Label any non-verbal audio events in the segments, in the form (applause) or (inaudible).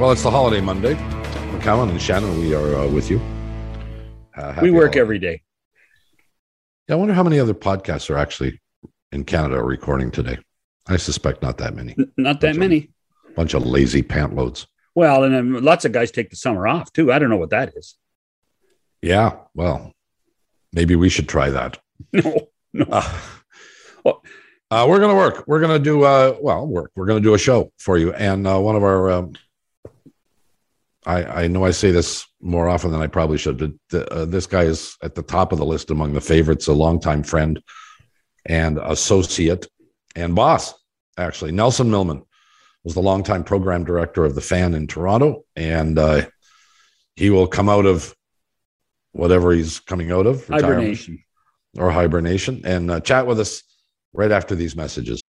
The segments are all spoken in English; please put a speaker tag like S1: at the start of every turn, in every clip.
S1: Well, it's the holiday Monday. McCown and Shannon, we are uh, with you.
S2: Uh, we work holiday. every day.
S1: Yeah, I wonder how many other podcasts are actually in Canada recording today. I suspect not that many.
S2: N- not that bunch many.
S1: Of, bunch of lazy pant loads.
S2: Well, and then lots of guys take the summer off too. I don't know what that is.
S1: Yeah, well, maybe we should try that. (laughs)
S2: No, no. Uh,
S1: well, uh, we're going to work. We're going to do, uh, well, work. We're going to do a show for you. And uh, one of our, um, I, I know I say this more often than I probably should, but the, uh, this guy is at the top of the list among the favorites, a longtime friend and associate and boss, actually. Nelson Millman was the longtime program director of the fan in Toronto. And uh, he will come out of whatever he's coming out of,
S2: hibernation
S1: or hibernation, and uh, chat with us right after these messages.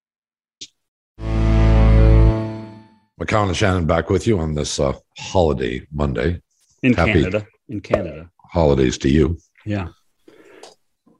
S1: McCown and Shannon back with you on this uh, holiday Monday.
S2: In Happy Canada. In Canada.
S1: Holidays to you.
S2: Yeah.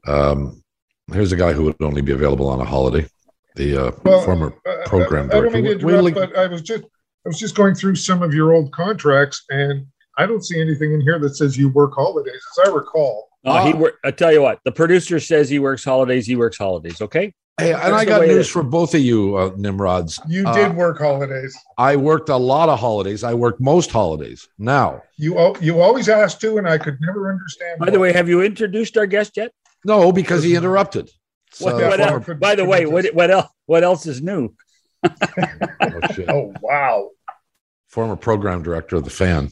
S1: Um, here's a guy who would only be available on a holiday. The uh, well, former uh, program
S3: I, I, don't mean to interrupt, but I was just I was just going through some of your old contracts, and I don't see anything in here that says you work holidays, as I recall.
S2: Uh, he work. I tell you what, the producer says he works holidays. He works holidays. Okay.
S1: Hey, and I got news for both of you, uh, Nimrods.
S3: You uh, did work holidays.
S1: I worked a lot of holidays. I worked most holidays. Now
S3: you you always asked to, and I could never understand.
S2: By why. the way, have you introduced our guest yet?
S1: No, because he interrupted.
S2: So, what, what by the way, what what else? What else is new?
S3: oh, oh, wow!
S1: Former program director of the Fan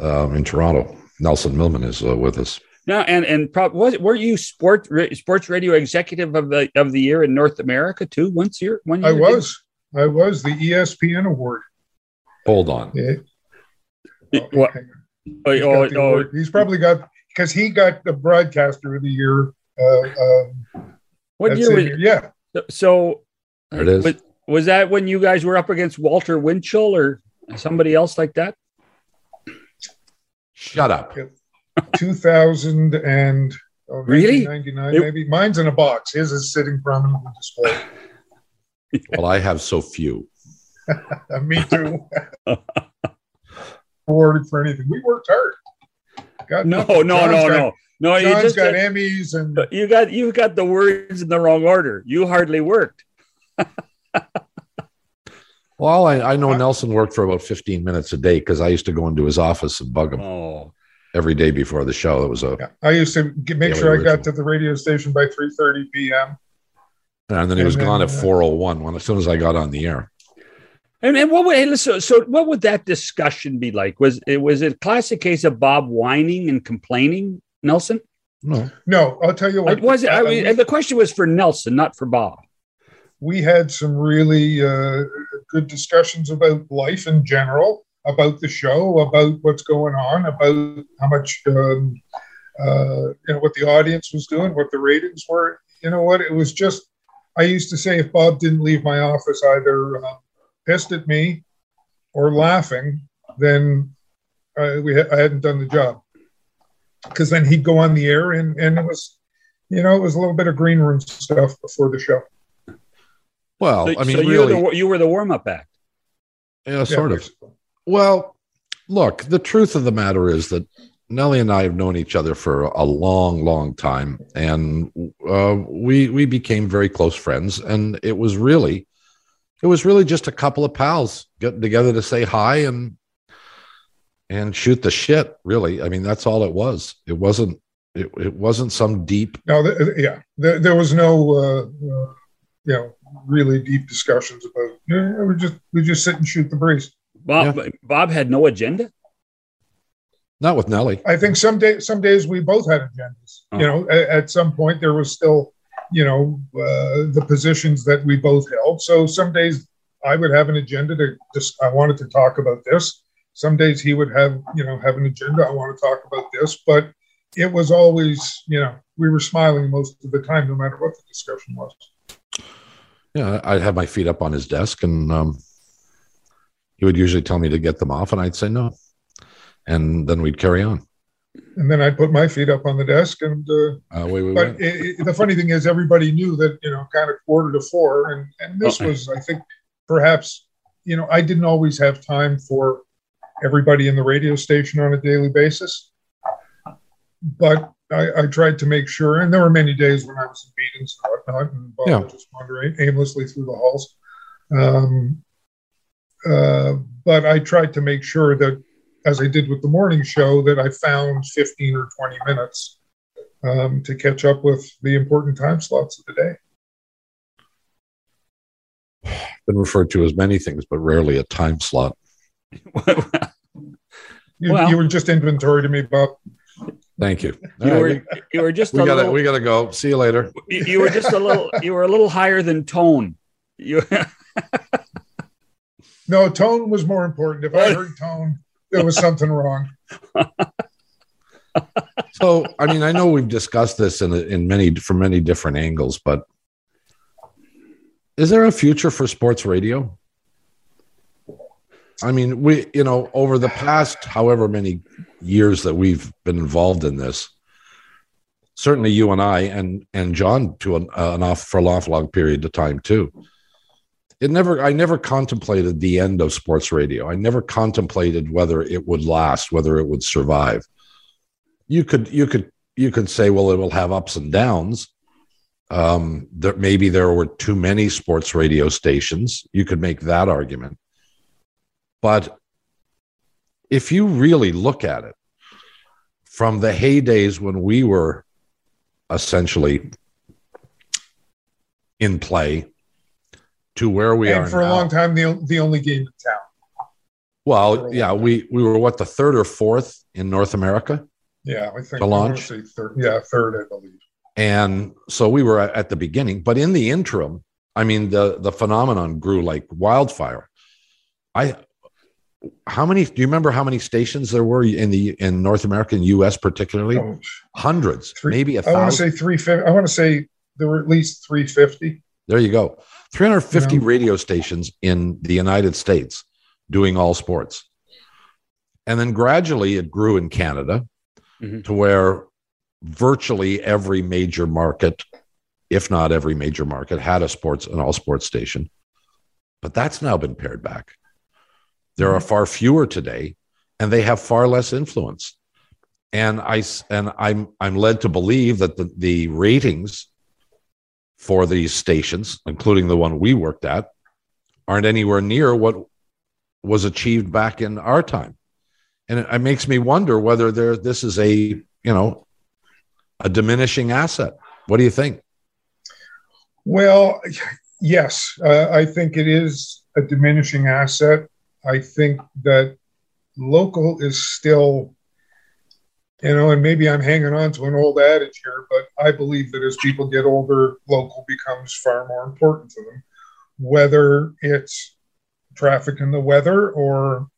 S1: um, in Toronto, Nelson Millman is uh, with us.
S2: No, and and pro- was were you sports sports radio executive of the of the year in North America too? Once year, one year.
S3: I was. I was the ESPN award.
S1: Hold on.
S3: Yeah. Oh, what? Oh, oh, oh, He's probably got because he got the broadcaster of the year. Uh, um,
S2: what year was?
S3: Yeah.
S2: So
S1: there it is.
S2: Was, was that when you guys were up against Walter Winchell or somebody else like that?
S1: Shut up.
S3: 2000 and oh,
S2: really?
S3: 99 maybe. Mine's in a box. His is sitting prominently displayed (laughs)
S1: well i have so few. (laughs)
S3: Me too. (laughs) Awarded for anything. We worked hard.
S2: Got no no no no no. No
S3: you just got, got emmys and
S2: you got you got the words in the wrong order. You hardly worked.
S1: Well I, I know nelson worked for about 15 minutes a day because i used to go into his office and bug him.
S2: Oh
S1: every day before the show. It was a.
S3: Yeah. I used to get, make sure I got to the radio station by three thirty p.m.
S1: And then he was gone at uh, four oh one when as soon as I got on the air.
S2: And, and what would so, so what would that discussion be like? Was it was it a classic case of Bob whining and complaining, Nelson?
S1: No,
S3: no. I'll tell you what.
S2: It was it? I mean, and the question was for Nelson, not for Bob.
S3: We had some really uh, good discussions about life in general about the show, about what's going on, about how much um, uh, you know what the audience was doing, what the ratings were. You know what? It was just. I used to say if Bob didn't leave my office either uh, pissed at me or laughing, then uh, we ha- I hadn't done the job. Because then he'd go on the air and and it was, you know, it was a little bit of green room stuff before the show.
S1: Well,
S2: so,
S1: I mean,
S2: so
S1: really,
S2: you were the, you were the warm up act.
S1: Yeah, sort yeah, of. Well, look, the truth of the matter is that Nellie and I have known each other for a long, long time, and uh, we we became very close friends. And it was really, it was really just a couple of pals getting together to say hi and and shoot the shit. Really, I mean, that's all it was. It wasn't. It, it wasn't some deep.
S3: No, th- yeah, there, there, was no, uh, uh, you know, really deep discussions about. You know, we just we just sit and shoot the breeze.
S2: Bob yeah. Bob had no agenda.
S1: Not with Nellie.
S3: I think some day some days we both had agendas. Oh. You know, at, at, some point there was still, you know, uh, the positions that we both held. So some days I would have an agenda to just I wanted to talk about this. Some days he would have, you know, have an agenda. I want to talk about this, but it was always, you know, we were smiling most of the time, no matter what the discussion was.
S1: Yeah, I'd have my feet up on his desk and um, he would usually tell me to get them off, and I'd say no, and then we'd carry on.
S3: And then I'd put my feet up on the desk, and uh,
S1: uh, wait,
S3: but it, it, the funny thing is, everybody knew that you know, kind of quarter to four, and and this okay. was, I think, perhaps, you know, I didn't always have time for everybody in the radio station on a daily basis. But I, I tried to make sure, and there were many days when I was in meetings and whatnot, and Bob
S1: Yeah.
S3: would just wandering aimlessly through the halls. Um, uh, but I tried to make sure that, as I did with the morning show, that I found 15 or 20 minutes um, to catch up with the important time slots of the day. (sighs)
S1: Been referred to as many things, but rarely a time slot.
S3: You,
S2: Well-
S3: you were just inventory to me, Bob.
S1: Thank you.
S2: you
S1: All
S2: were
S1: right,
S2: you were just
S1: we, we
S2: a
S1: gotta
S2: little,
S1: we gotta go. See you later.
S2: you, you were just a little you were a little higher than tone. You (laughs)
S3: No, tone was more important. If I heard tone, there was something wrong. (laughs)
S1: So, I mean, I know we've discussed this in in many from many different angles, but is there a future for sports radio? I mean, we, you know, over the past however many years that we've been involved in this, certainly you and I, and and John to an, uh, an off for an awful long period of time too. It never, I never contemplated the end of sports radio. I never contemplated whether it would last, whether it would survive. You could you could you could say well it will have ups and downs. Um that maybe there were too many sports radio stations. You could make that argument. But if you really look at it from the heydays when we were essentially in play to where we are.
S3: and
S1: are
S3: for a long time, the, the only game in town.
S1: well yeah
S3: time.
S1: we we were what the third or fourth in north america
S3: Yeah, I think
S1: To
S3: I
S1: launch?
S3: third. Yeah, third, I believe.
S1: and so we were at the beginning but in the interim i mean the the phenomenon grew like wildfire i how many do you remember how many stations there were in the in north america and us particularly
S3: Oh,
S1: hundreds
S3: Three-
S1: maybe a
S3: I want to say three fifty. I want to say there were at least three fifty.
S1: there you go 350
S3: Yeah.
S1: radio stations in the united states doing all sports. And then gradually it grew in canada
S2: Mhm.
S1: to where virtually every major market if not every major market had a sports an all sports station. But that's now been pared back. There are far fewer today and they have far less influence. And I and i'm i'm led to believe that the, the ratings for these stations including the one we worked at aren't anywhere near what was achieved back in our time. And it, it makes me wonder whether there this is a you know a diminishing asset. What do you think?
S3: Well, yes, uh, I think it is a diminishing asset. I think that local is still, you know, and maybe I'm hanging on to an old adage here, but I believe that as people get older, local becomes far more important to them, whether it's traffic and the weather or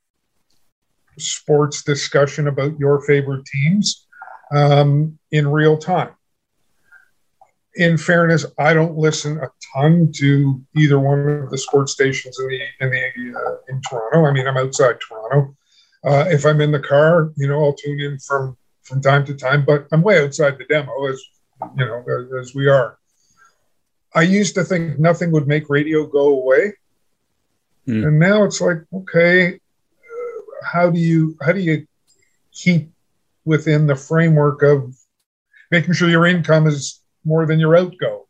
S3: sports discussion about your favorite teams um, in real time in fairness, I don't listen a ton to either one of the sports stations in the in the uh, in Toronto. I mean, I'm outside Toronto. Uh, if I'm in the car, you know, I'll tune in from from time to time, but I'm way outside the demo, as you know, as, as we are. I used to think nothing would make radio go away,
S2: Hmm.
S3: and now it's like, okay, uh, how do you how do you keep within the framework of making sure your income is more than your outgo.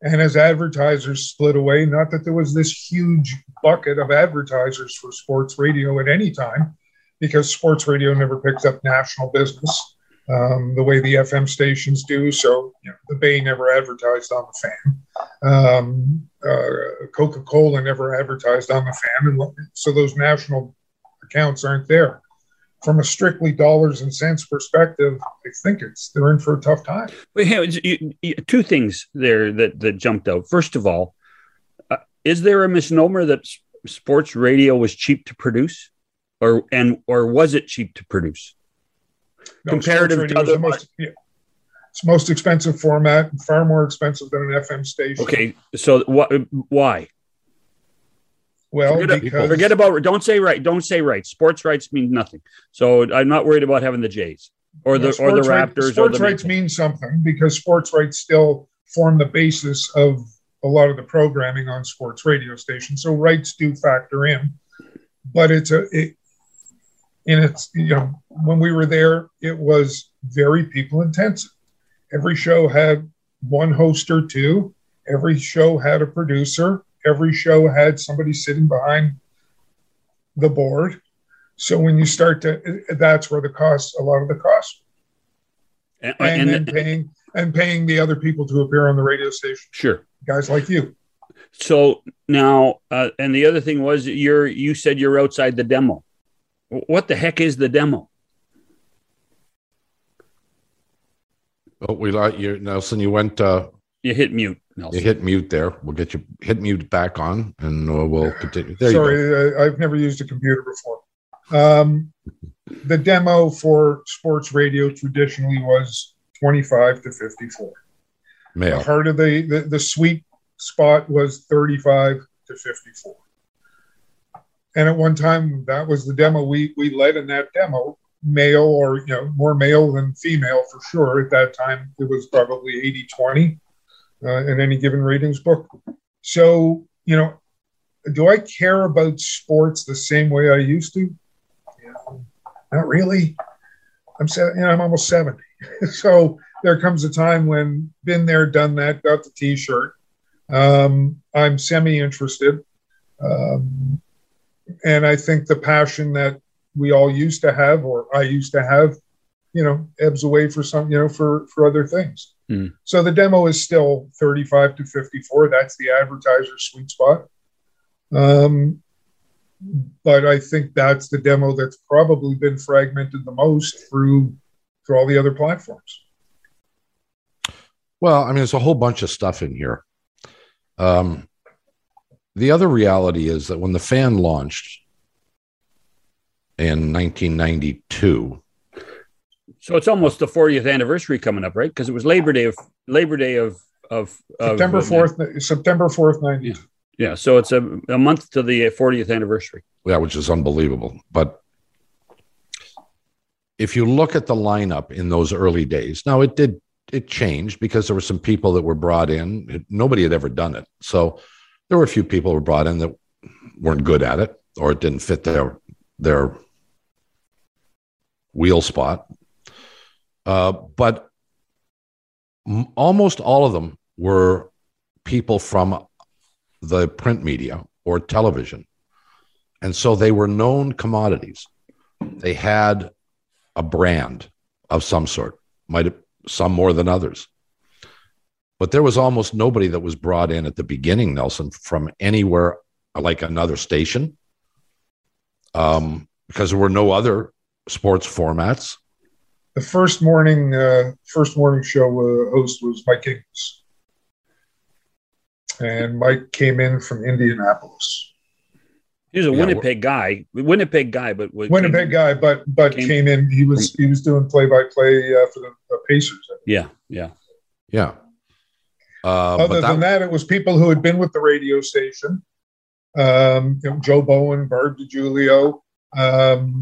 S3: And as advertisers split away, not that there was this huge bucket of advertisers for sports radio at any time, because sports radio never picked up national business um, the way the FM stations do. So you know, the Bay never advertised on the fan. Um, uh, Coca Cola never advertised on the fan. And so those national accounts aren't there. From a strictly dollars and cents perspective, I think it's they're in for a tough time.
S2: You- you- two things there that that jumped out. First of all, uh, is there a misnomer that sports radio was cheap to produce, or and or was it cheap to produce?
S3: No,
S2: Comparative to
S3: radio is the
S2: other-
S3: most, yeah. It's most expensive format, far more expensive than an FM station.
S2: Okay, so what? Why?
S3: Well,
S2: Forget,
S3: because
S2: forget about. Don't say right. Don't say right. Sports rights mean nothing. So I'm not worried about having the Jays or the
S3: Well,
S2: or the
S3: right-
S2: Raptors or
S3: sports
S2: the
S3: rights mean something because sports rights still form the basis of a lot of the programming on sports radio stations. So rights do factor in, but it's a it, and it's you know when we were there, it was very people intensive. Every show had one host or two. Every show had a producer. Every show had somebody sitting behind the board. So when you start to, that's where the cost, a lot of the cost,
S2: And,
S3: and,
S2: and-
S3: then paying and paying the other people to appear on the radio station,
S2: sure.
S3: guys like you.
S2: So now, uh, and the other thing was you're you said you're outside the demo. What the heck is the demo?
S1: Oh, we like you, Nelson. You went. Uh,
S2: You hit mute,
S1: you hit mute there. We'll get you hit mute back on, and uh, we'll continue. There.
S3: Sorry, uh, I've never used a computer before. Um, the demo for sports radio traditionally was 25 to 54. The heart of the, the, the sweet spot was 35 to 54. And at one time, that was the demo we, we led in that demo, male or, you know, more male than female for sure. At that time, it was probably 80 20 uh, in any given ratings book. So, you know, do I care about sports the same way I used to? Know, not really. I'm se- you know, I'm almost 70. (laughs) so there comes a time when been there, done that, got the t-shirt. Um, I'm semi-interested. Um, and I think the passion that we all used to have, or I used to have, you know, ebbs away for some, you know, for, for other things.
S2: Mm.
S3: So the demo is still 35 to 54. That's the advertiser sweet spot. Um, but I think that's the demo that's probably been fragmented the most through through all the other platforms.
S1: Well, I mean, there's a whole bunch of stuff in here. Um, the other reality is that when the fan launched in 1992,
S2: So it's almost the 40th anniversary coming up, right? Because it was Labor Day of Labor Day of of, of
S3: September fourth, September fourth, ninety.
S2: Yeah, so it's a, a month to the 40th anniversary.
S1: yeah, which is unbelievable. But if you look at the lineup in those early days, now it did it changed because there were some people that were brought in. Nobody had ever done it, so there were a few people who were brought in that weren't good at it or it didn't fit their their wheel spot. Uh, but m- almost all of them were people from the print media or television. And so they were known commodities. They had a brand of some sort, might have some more than others. But there was almost nobody that was brought in at the beginning, Nelson, from anywhere like another station, um, because there were no other sports formats.
S3: The first morning, uh, first morning show uh, host was Mike Higgins, and Mike came in from Indianapolis.
S2: He was a
S1: Yeah,
S2: Winnipeg guy, Winnipeg guy, but was,
S3: Winnipeg guy, but but
S2: Came-
S3: came, in. He was he was doing play by play for the, the Pacers.
S2: Yeah, yeah.
S1: Yeah. Uh,
S3: Other
S1: but that,
S3: than that, it was people who had been with the radio station. Um, you know, Joe Bowen, Barb DiGiulio, um,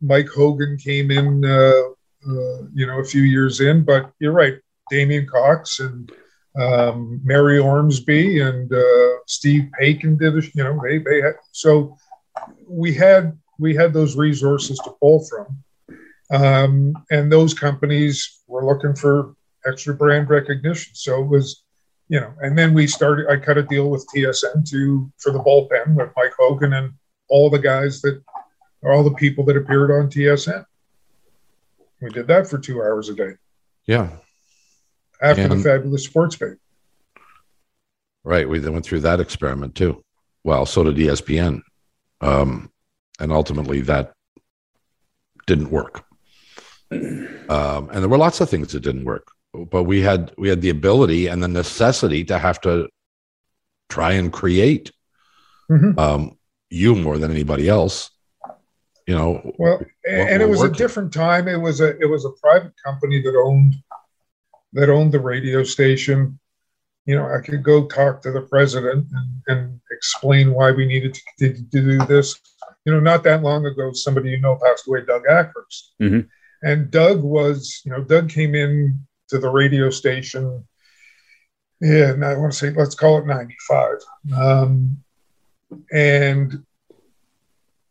S3: Mike Hogan came in, uh, uh, you know, a few years in. But you're right, Damien Cox and um, Mary Ormsby and uh, Steve Paikin did, a, you know, they they had so we had we had those resources to pull from, um, and those companies were looking for extra brand recognition. So it was you know, and then we started. I cut a deal with TSN to for the bullpen with Mike Hogan and all the guys that, all the people that appeared on TSN. We did that for two hours a day
S1: yeah,
S3: after the fabulous sports page.
S1: right. We then went through that experiment too. Well, so did ESPN. Um, and ultimately that didn't work. Um, and there were lots of things that didn't work, but we had we had the ability and the necessity to have to try and create
S3: Mhm.
S1: um, you more than anybody else. You know,
S3: Well,
S1: what
S3: and it was
S1: working.
S3: a different time. It was a it was a private company that owned that owned the radio station. You know, I could go talk to the president and, and explain why we needed to continue to do this. You know, not that long ago, somebody you know passed away, Doug Ackhurst.
S2: Mhm.
S3: And Doug was, you know, Doug came in to the radio station. Yeah, and I want to say, let's call it 95. Um, and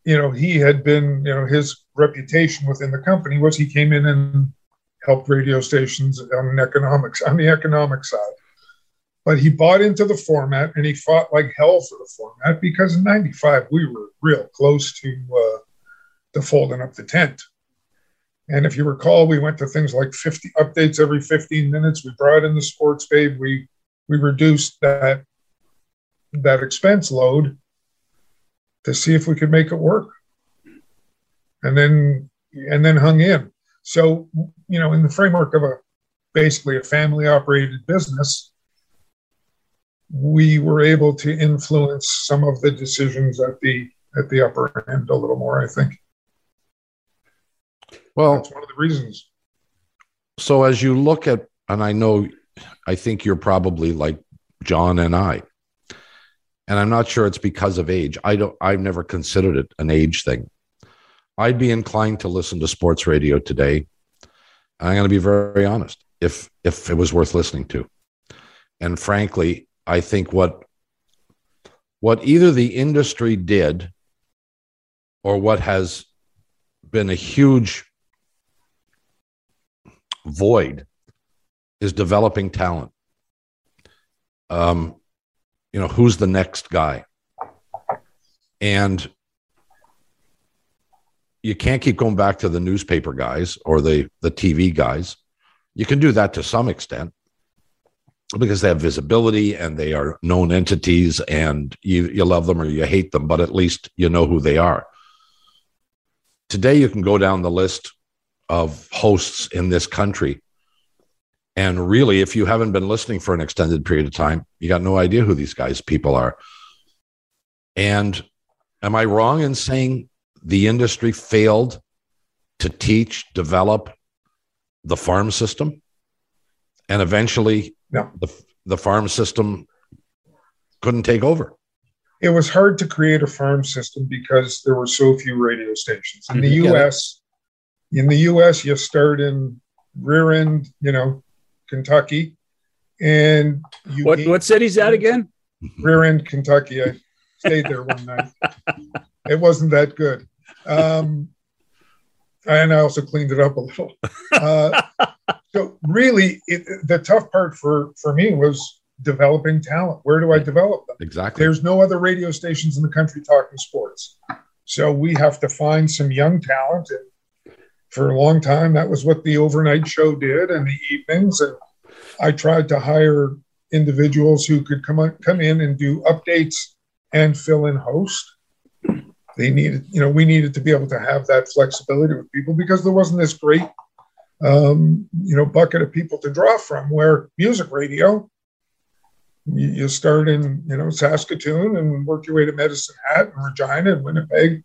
S3: you know, he had been, you know, his reputation within the company was he came in and helped radio stations on an economics on the economic side. But he bought into the format and he fought like hell for the format because in '95 we were real close to uh, to folding up the tent. And if you recall, we went to things like 50 updates every 15 minutes. We brought in the sports babe. We we reduced that that expense load to see if we could make it work. And then and then hung in. So, you know, in the framework of a basically a family operated business, we were able to influence some of the decisions at the at the upper end a little more, I think.
S1: Well,
S3: that's one of the reasons.
S1: So as you look at, and I know, I think you're probably like John and I, and I'm not sure it's because of age. I don't. I've never considered it an age thing. I'd be inclined to listen to sports radio today. I'm going to be very honest. If if it was worth listening to, and frankly, I think what what either the industry did or what has been a huge void is developing talent. Um, you know, who's the next guy? And you can't keep going back to the newspaper guys or the the TV guys. You can do that to some extent because they have visibility and they are known entities and you you love them or you hate them, but at least you know who they are. Today you can go down the list of hosts in this country. And really, if you haven't been listening for an extended period of time, you got no idea who these guys people are. And am I wrong in saying the industry failed to teach, develop the farm system? And eventually
S3: no.
S1: the, the farm system couldn't take over.
S3: It was hard to create a farm system because there were so few radio stations. In the
S1: Mhm.
S3: US, in the US, you start in rear end, you know, Kentucky, and you
S2: What
S3: gain-
S2: what city's that again?
S3: rear end Kentucky. I stayed there one night. (laughs) It wasn't that good. Um, and I also cleaned it up a little. Uh, so really, it, the tough part for for me was developing talent. Where do I develop them?
S1: Exactly.
S3: There's no other radio stations in the country talking sports, so we have to find some young talent. And for a long time, that was what the overnight show did, and the evenings. And I tried to hire individuals who could come on, come in and do updates and fill in host. They needed, you know, we needed to be able to have that flexibility with people because there wasn't this great, um, you know, bucket of people to draw from. Where music radio, you, you start in, you know, Saskatoon and work your way to Medicine Hat and Regina and Winnipeg,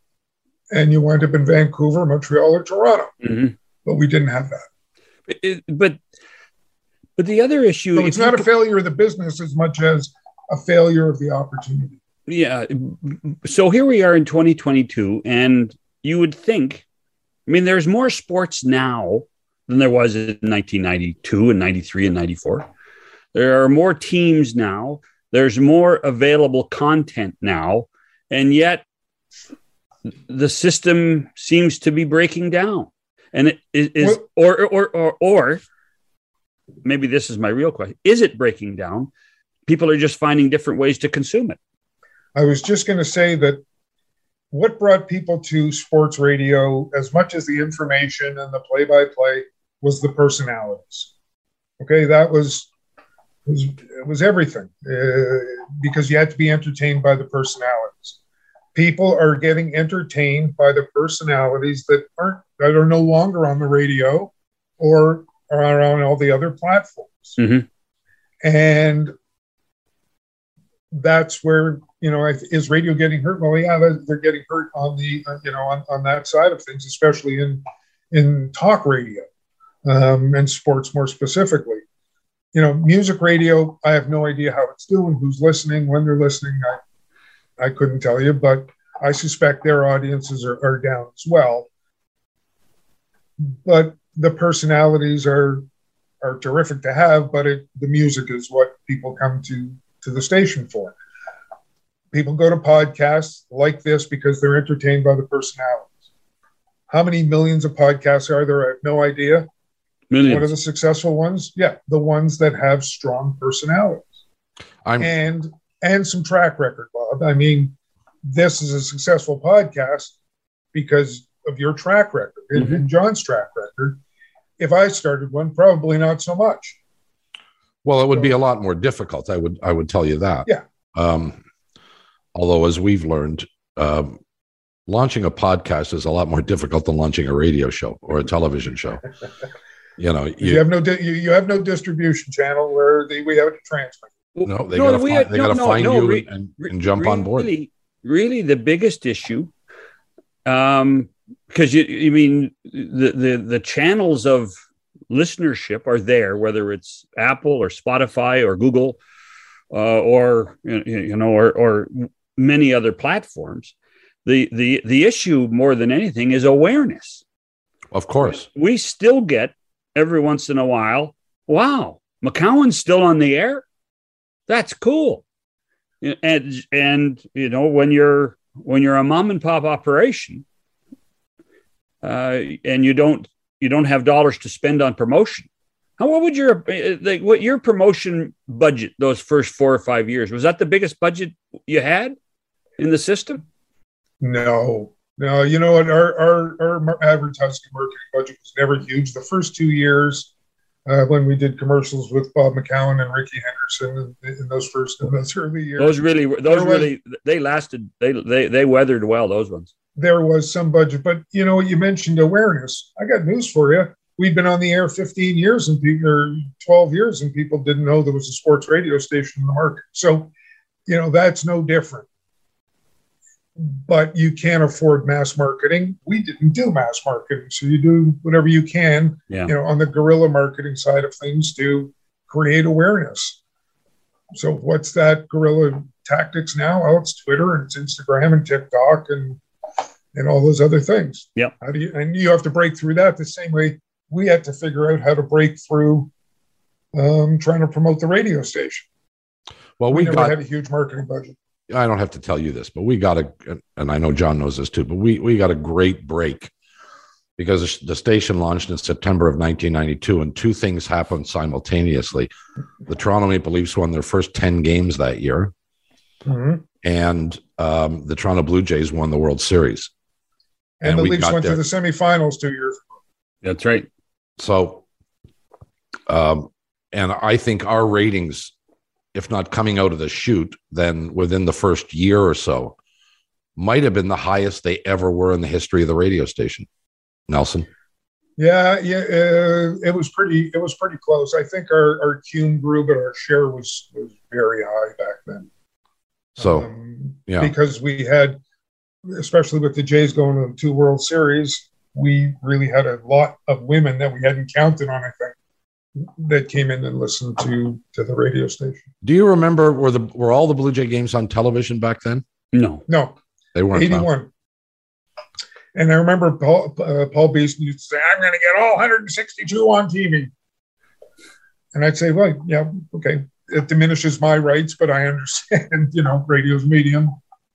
S3: and you wind up in Vancouver, Montreal, or Toronto.
S2: Mhm.
S3: But we didn't have that.
S2: It- but but the other issue
S3: So it's
S2: you
S3: not a failure of the business as much as a failure of the opportunity.
S2: yeah so here we are in 2022 and you would think i mean there's more sports now than there was in 1992 and 93 and 94 there are more teams now there's more available content now and yet the system seems to be breaking down and it is, is or, or or or maybe this is my real question is it breaking down people are just finding different ways to consume it
S3: I was just going to say that what brought people to sports radio, as much as the information and the play by play, was the personalities. Okay, that was was, it was everything uh, because you had to be entertained by the personalities. People are getting entertained by the personalities that aren't that are no longer on the radio or are on all the other platforms.
S2: Mhm.
S3: And that's where you know is radio getting hurt well yeah they're- they're getting hurt on the uh, you know on, on that side of things especially in in talk radio um, and sports more specifically you know music radio i have no idea how it's doing who's listening when they're listening i i couldn't tell you but i suspect their audiences are, are down as well but the personalities are are terrific to have but it, the music is what people come to to the station for people go to podcasts like this because they're entertained by the personalities How many millions of podcasts are there? I have no idea.
S2: Millions.
S3: What are the successful ones? Yeah, the ones that have strong personalities
S1: I'm
S3: and and some track record, Bob. I mean, this is a successful podcast because of your track record and,
S2: Mhm.
S3: and John's track record. If I started one, probably not so much.
S1: well, it would be a lot more difficult. I would I would tell you that.
S3: Yeah.
S1: Um, although, as we've learned, um, launching a podcast is a lot more difficult than launching a radio show or a television show. (laughs) You know,
S3: You,
S1: you,
S3: have no di- you, you have no distribution channel where the, we have to transmit.
S1: No, they
S2: No,
S1: gotta find, they
S2: no,
S1: gotta
S2: no,
S1: find you
S2: re-
S1: and, and jump on board.
S2: Really, really, the biggest issue, um, because you, you mean the the the channels of listenership are there, whether it's Apple or Spotify or Google, uh, or you you know, or or many other platforms. The the the issue more than anything is awareness.
S1: Of course.
S2: We still get every once in a while, wow, McCown's still on the air. That's cool. And and you know when you're when you're a mom and pop operation, uh, and you don't you don't have dollars to spend on promotion. How what would your uh, like what your promotion budget those first four or five years was that the biggest budget you had in the system?
S3: No, no. You know what? Our our, our advertising marketing budget was never huge. The first two years, uh, when we did commercials with Bob McCown and Rickey Henderson in, in those first in those early years,
S2: Those really those
S3: was-
S2: really they lasted they they they weathered well those ones.
S3: there was some budget. But you know, you mentioned awareness. I got news for you. We'd been on the air 15 years and people, or 12 years, and people didn't know there was a sports radio station in the market. So, you know, that's no different. But you can't afford mass marketing. We didn't do mass marketing, so you do whatever you can,
S2: Yeah.
S3: you know, on the guerrilla marketing side of things to create awareness. So, what's that guerrilla tactics now? Oh, it's Twitter and it's Instagram and TikTok and and all those other things.
S2: Yep.
S3: How do you and you have to break through that the same way we had to figure out how to break through um, trying to promote the radio station.
S1: Well,
S3: We,
S1: we
S3: never
S1: got
S3: had a huge marketing budget.
S1: I don't have to tell you this, but we got a, and I know John knows this too, but we we got a great break because the station launched in September of 1992, and two things happened simultaneously. The Toronto Maple Leafs won their first 10 games that year,
S3: Mhm.
S1: and um, the Toronto Blue Jays won the World Series.
S3: And,
S1: And
S3: the
S1: we
S3: Leafs
S1: got
S3: went
S1: there.
S3: to the semifinals two years.
S2: That's right.
S1: So, um, and I think our ratings, if not coming out of the chute, then within the first year or so, might have been the highest they ever were in the history of the radio station. Nelson,
S3: Yeah, yeah, uh, it was pretty. It was pretty close. I think our our cume grew, but our share was was very high back then.
S1: so
S3: Um,
S1: yeah.
S3: because we had, especially with the Jays going to the two World Series, we really had a lot of women that we hadn't counted on. I think that came in and listened to to the radio station.
S1: do you remember were the were all the Blue Jay games on television back then?
S2: No.
S3: No,
S1: They weren't.
S3: 81. And I remember Paul, uh, Paul Beeston used to say, I'm going to get all 162 on TV. And I'd say, well, yeah, okay. It diminishes my rights, but I understand, (laughs) you know, radio's medium,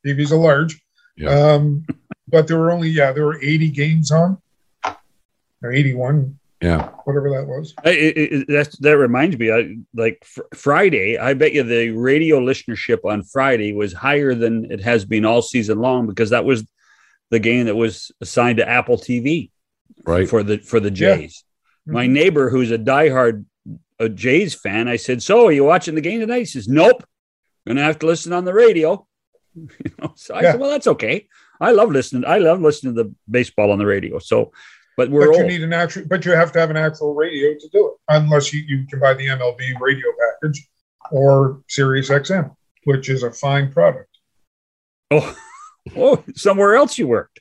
S3: TV's a large.
S1: Yeah.
S3: Um, but there were only, yeah, there were 80 games on, or 81,
S1: Yeah.
S3: whatever that was.
S2: I, it, it, that's, that reminds me, I, like fr- Friday, I bet you the radio listenership on Friday was higher than it has been all season long because that was the game that was assigned to Apple TV
S1: Right.
S2: for the for the
S3: Yeah.
S2: Jays. My mm-hmm. neighbor, who's a diehard a Jays fan, I said, "So, are you watching the game tonight?" He says, "Nope, gonna have to listen on the radio." (laughs) you know, so I
S3: Yeah.
S2: said, "Well, that's okay. I love listening. I love listening to the baseball on the radio." So, but we're
S3: but you
S2: old.
S3: need an actual, but you have to have an actual radio to do it, unless you, you can buy the MLB radio package or Sirius XM, which is a fine product.
S2: oh, (laughs) oh, somewhere else you worked,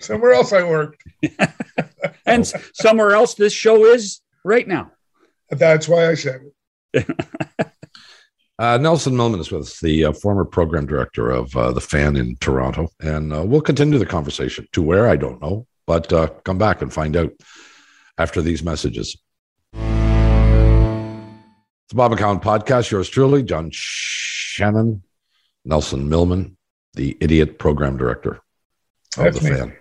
S3: Somewhere else I worked. (laughs)
S2: and somewhere else this show is right now.
S3: That's why I said it. (laughs)
S1: Uh, Nelson Millman is with us, the uh, former program director of uh, the Fan in Toronto, and uh, we'll continue the conversation. To where I don't know, but uh, come back and find out after these messages. It's the Bob McCown podcast. Yours truly, John Shannon, Nelson Millman, the idiot program director of
S3: That's
S1: the
S3: me.
S1: Fan.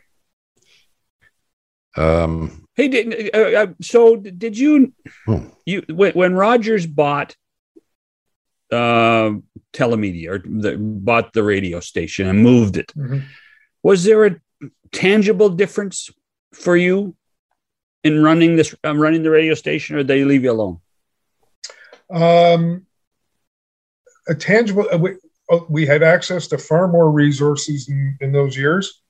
S1: Um,
S2: Hey, did, uh, uh, so did you
S1: Hmm.
S2: you when, when Rogers bought uh, telemedia or the, bought the radio station and moved it?
S3: Mhm.
S2: Was there a tangible difference for you in running this um, running the radio station, or they leave you alone?
S3: Um, a tangible. uh, We, uh, we had access to far more resources in, in those years.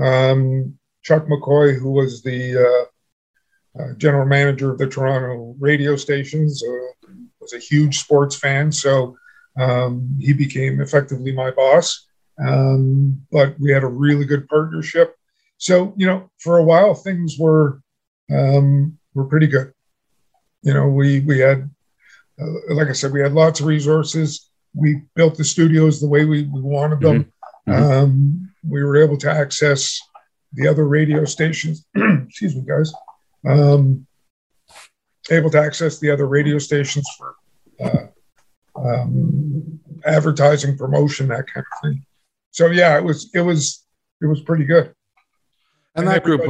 S3: Um, Chuck McCoy, who was the uh, uh, general manager of the Toronto radio stations, was a huge sports fan, so um, he became effectively my boss. Um, but we had a really good partnership. So you know, for a while things were um, were pretty good. You know, we we had uh, like I said, we had lots of resources. We built the studios the way we, we wanted them.
S2: Mhm.
S3: Um, we were able to access the other radio stations. (clears throat) excuse me, guys. Um, able to access the other radio stations for uh, um, advertising, promotion, that kind of thing. So yeah, it was it was it was pretty good.
S1: and that group,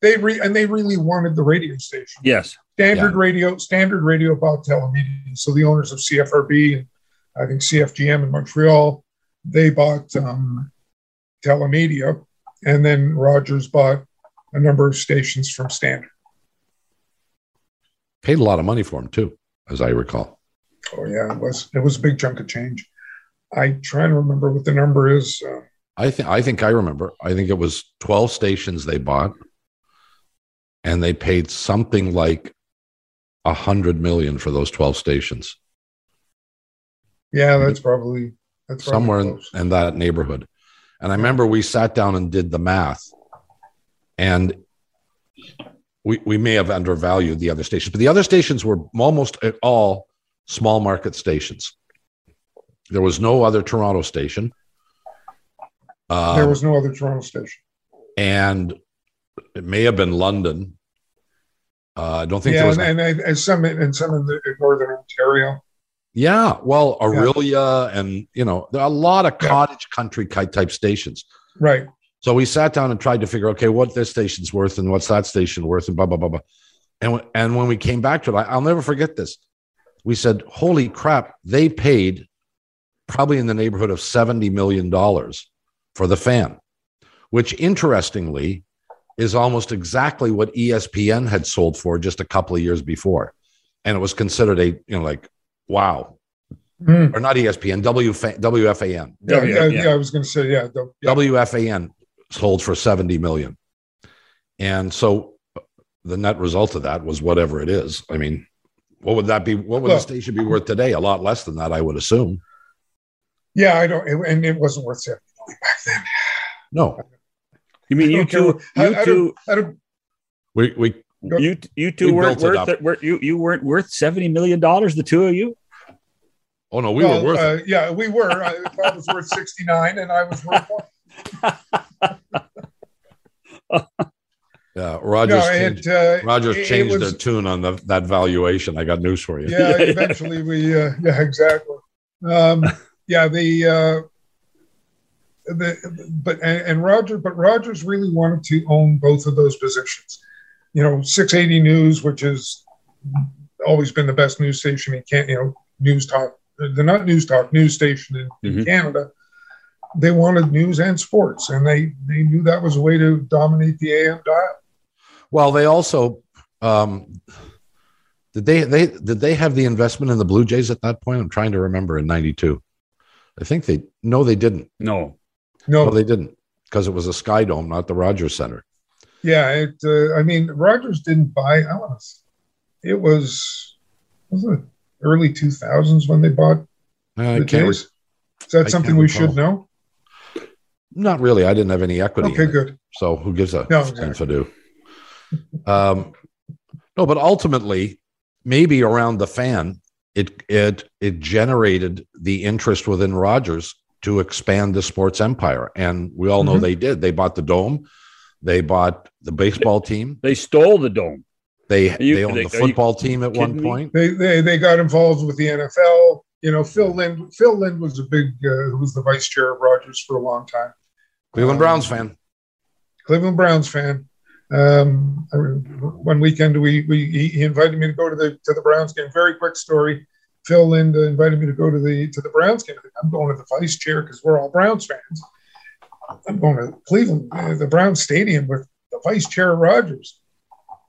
S3: they re, and they really wanted the radio station.
S2: Yes.
S3: Standard radio, standard radio bought telemedia. So the owners of CFRB and I think CFGM in Montreal, they bought um, telemedia, and then Rogers bought a number of stations from Standard.
S1: paid a lot of money for them too, as I recall.
S3: Oh yeah, it was it was a big chunk of change. I try to remember what the number is. Uh,
S1: I think I think I remember. I think it was 12 stations they bought, and they paid something like a hundred million for those 12 stations,
S3: yeah, that's probably that's probably
S1: somewhere in, in that neighborhood. And I remember we sat down and did the math, and we we may have undervalued the other stations, but the other stations were almost all small market stations. There was no other Toronto station. Um,
S3: there was no other Toronto station.
S1: and it may have been London. Uh, I don't think
S3: Yeah,
S1: there was.
S3: and, and, and some in, and some in, the, in northern Ontario.
S1: yeah, well, Orillia, and you know, there are a lot of
S3: Yeah.
S1: cottage country type stations.
S3: Right.
S1: So we sat down and tried to figure, okay, what this station's worth and what's that station worth, and blah blah blah blah. And and when we came back to it, I, I'll never forget this. We said, "Holy crap!" They paid probably in the neighborhood of seventy million dollars for the fan, which interestingly is almost exactly what ESPN had sold for just a couple of years before, and it was considered a you know like wow,
S3: Hmm.
S1: or not ESPN, WF, WFAN.
S3: Yeah,
S2: Yeah,
S3: yeah,
S2: yeah.
S3: yeah, I was going to say, yeah, the, yeah.
S1: WFAN sold for 70 million. And so the net result of that was whatever it is. I mean, what would that be? What would
S3: Well-
S1: the station be worth today? A lot less than that, I would assume.
S3: Yeah, I don't, and it wasn't worth seventy million back then.
S1: No,
S2: You mean you
S3: Okay,
S2: two?
S3: well, I-
S2: You
S3: I don't-
S2: two?
S3: I don't,
S1: we, we,
S2: You you two
S1: We
S2: weren't
S1: built
S2: worth
S1: up.
S2: Were, you you weren't worth seventy million dollars. The two of you.
S1: oh no, we
S3: well,
S1: were worth it.
S3: uh, yeah, we were. I thought it was worth sixty nine, and I was worth one. (laughs)
S1: Yeah. Rogers,
S3: no,
S1: changed,
S3: it, uh,
S1: Rogers
S3: it- it
S1: changed
S3: was-
S1: their tune on the, that valuation. I got news for you.
S3: yeah, (laughs) eventually we, uh, yeah, exactly. Um, yeah, the, uh, the, but, and, and Roger, but Rogers really wanted to own both of those positions. You know, 680 News, which has always been the best news station in Canada, you know, news talk, they're not news talk, news station in, in
S2: Mhm.
S3: Canada. They wanted news and sports, and they, they knew that was a way to dominate the AM dial.
S1: Well, they also, um, did they, they, did they have the investment in the Blue Jays at that point? I'm trying to remember in 92. I think they, no, they didn't.
S2: No.
S3: No,
S1: Well, they didn't because it was a Sky Dome, not the Rogers Center.
S3: Yeah, it. Uh, I mean, Rogers didn't buy. I want to. It was was it early two thousands when they bought
S1: I
S3: the
S1: can't. re-
S3: Jays. Is that
S1: I
S3: something we
S1: recall.
S3: should know?
S1: not really. I didn't have any equity.
S3: Okay,
S1: in it,
S3: good.
S1: So who gives a
S3: No,
S1: thing to do? Um, no, but ultimately, maybe around the fan, it it it generated the interest within Rogers to expand the sports empire, and we all know
S3: Mhm.
S1: they did. They bought the dome, they bought the baseball team,
S2: They stole the dome.
S1: they
S2: you-
S1: they owned
S2: they-
S1: the football team at one
S2: me?
S1: point.
S3: They, they they got involved with the NFL. You know, Phil Lind. Phil Lind was a big. Uh, who was the vice chair of Rogers for a long time.
S1: Cleveland
S3: Um,
S1: Browns fan.
S3: Cleveland Browns fan. Um, I one weekend we, we he invited me to go to the to the Browns game. Very quick story. Phil Lind invited me to go to the to the Browns game. I'm going to the vice chair because we're all Browns fans. I'm going to Cleveland, uh, the Browns stadium with the vice chair Rogers.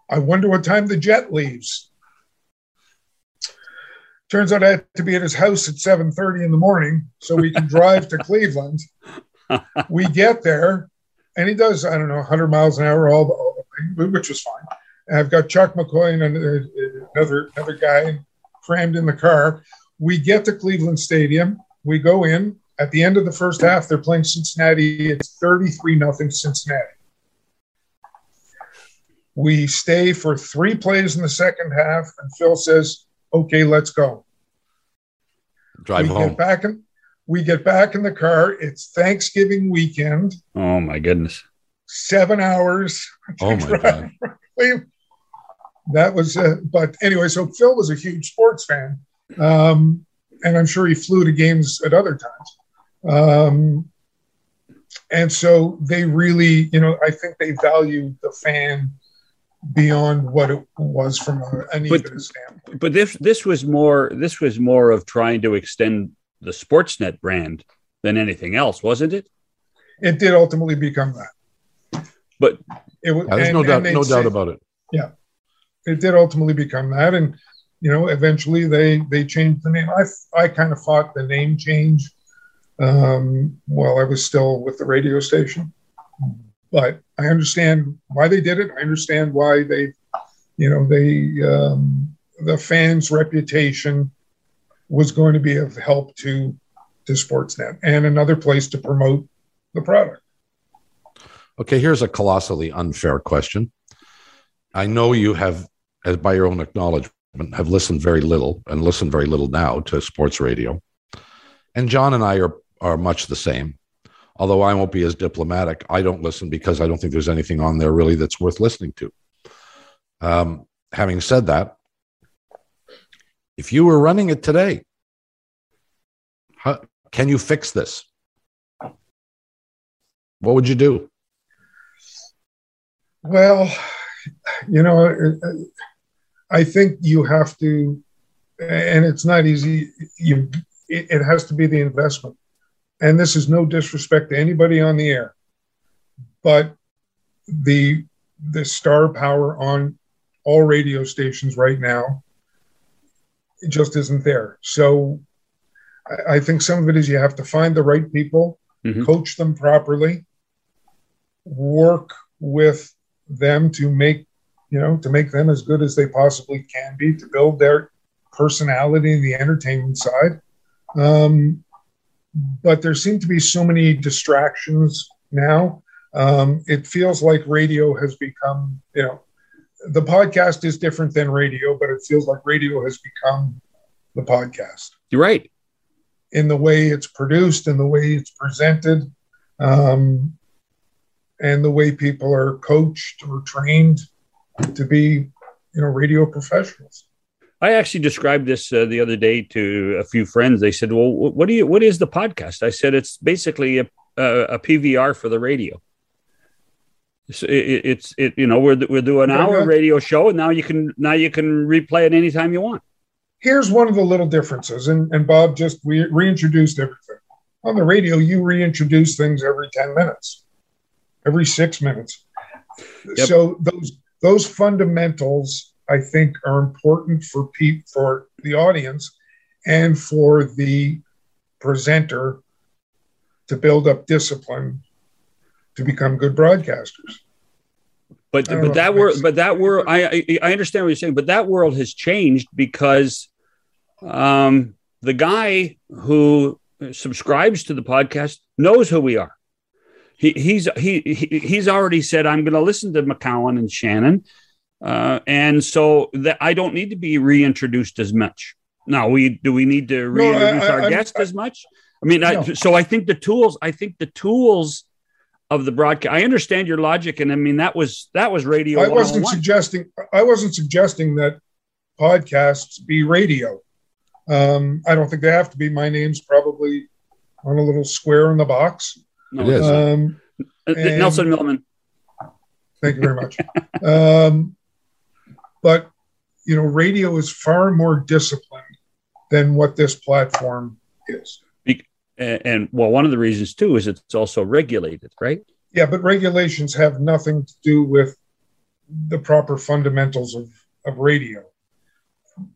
S3: I wonder what time the jet leaves. Turns out I had to be at his house at 7:30 in the morning so we can drive to (laughs) Cleveland. We get there, and he does I don't know 100 miles an hour all the, all the way, which was fine. And I've got Chuck McCoy and uh, uh, another another guy crammed in the car. We get to Cleveland Stadium. We go in. At the end of the first half, they're playing Cincinnati. It's 33 nothing Cincinnati. We stay for three plays in the second half, and Phil says, "Okay, let's go."
S1: Drive
S3: we
S1: home.
S3: get back in. We get back in the car. It's Thanksgiving weekend.
S2: Oh my goodness.
S3: Seven hours. (laughs)
S1: Oh my
S3: drive
S1: God. (laughs)
S3: That was, uh, but anyway. So Phil was a huge sports fan, um, and I'm sure he flew to games at other times. Um, and so they really, you know, I think they value the fan beyond what it was from a, an
S2: But-
S3: even standpoint.
S2: But this this was more this was more of trying to extend the Sportsnet brand than anything else, wasn't it?
S3: It did ultimately become that.
S2: But
S3: it was
S1: Yeah, there's
S3: and-
S1: no doubt, no doubt
S3: say-
S1: about it.
S3: Yeah, it did ultimately become that and you know eventually they they changed the name. I i kind of fought the name change um while i was still with the radio station. But i understand why they did it. I understand why they you know they um the fans reputation was going to be of help to to sportsnet and another place to promote the product
S1: Okay, here's a colossally unfair question. I know you have, as by your own acknowledgement, have listened very little and listen very little now to sports radio. And John and I are are much the same. Although I won't be as diplomatic, I don't listen because I don't think there's anything on there really that's worth listening to. Um, having said that, if you were running it today, how, can you fix this? What would you do?
S3: Well, you know, uh, I think you have to, and it's not easy. You, it, has to be the investment, and this is no disrespect to anybody on the air, but the the star power on all radio stations right now, it just isn't there. So, I, think some of it is you have to find the right people,
S2: Mhm.
S3: coach them properly, work with them to make you know to make them as good as they possibly can be to build their personality in the entertainment side. Um, but there seem to be so many distractions now. Um, it feels like radio has become you know the podcast is different than radio but it feels like radio has become the podcast.
S2: You're right.
S3: in the way it's produced and the way it's presented. Um, and the way people are coached or trained to be you know radio professionals
S2: I actually described this uh, the other day to a few friends. They said, "Well, what do you? What is the podcast?" I said, "It's basically a a, a PVR for the radio. So it, it- it's it you know we're we'll do an hour radio show, and now you can now you can replay it anytime you want.
S3: here's one of the little differences and, and bob just re- reintroduced everything on the radio you reintroduce things every 10 minutes every six minutes
S2: Yep.
S3: so those those fundamentals i think are important for pe- for the audience and for the presenter to build up discipline to become good broadcasters
S2: But
S3: know
S2: but that world but that world I I I understand what you're saying, but that world has changed because um, the guy who subscribes to the podcast knows who we are. He he's he, he he's already said I'm going to listen to McCown and Shannon, uh, and so that I don't need to be reintroduced as much. Now we do we need to reintroduce
S3: I-
S2: our
S3: I'm-
S2: guest as much? I mean, I,
S3: No.
S2: so I think the tools. I think the tools of the broadcast. I understand your logic, and I mean that was that was radio.
S3: I wasn't suggesting I wasn't suggesting that podcasts be radio. Um, I don't think they have to be. My name's probably on a little square in the box.
S2: No,
S1: It is.
S3: Um,
S2: Uh, Nelson Millman.
S3: Thank you very much. um, but you know, radio is far more disciplined than what this platform is.
S2: And, and well, one of the reasons too is it's also regulated, right?
S3: Yeah, but regulations have nothing to do with the proper fundamentals of, of radio.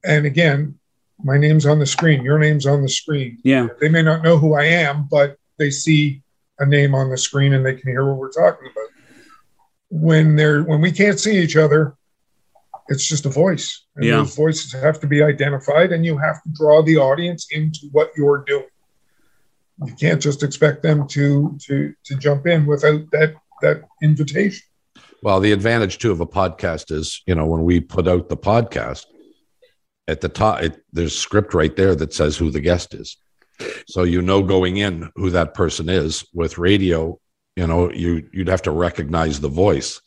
S3: And again, my name's on the screen, your name's on the screen.
S2: Yeah.
S3: They may not know who I am, but they see a name on the screen and they can hear what we're talking about. When they're when we can't see each other, it's just a voice. And
S2: Yeah.
S3: those voices have to be identified and you have to draw the audience into what you're doing. You can't just expect them to to to jump in without that that invitation.
S1: Well, the advantage too of a podcast is, you know, when we put out the podcast, at the top, it, there's script right there that says who the guest is. So you know going in who that person is. With radio, you know, you you'd have to recognize the voice,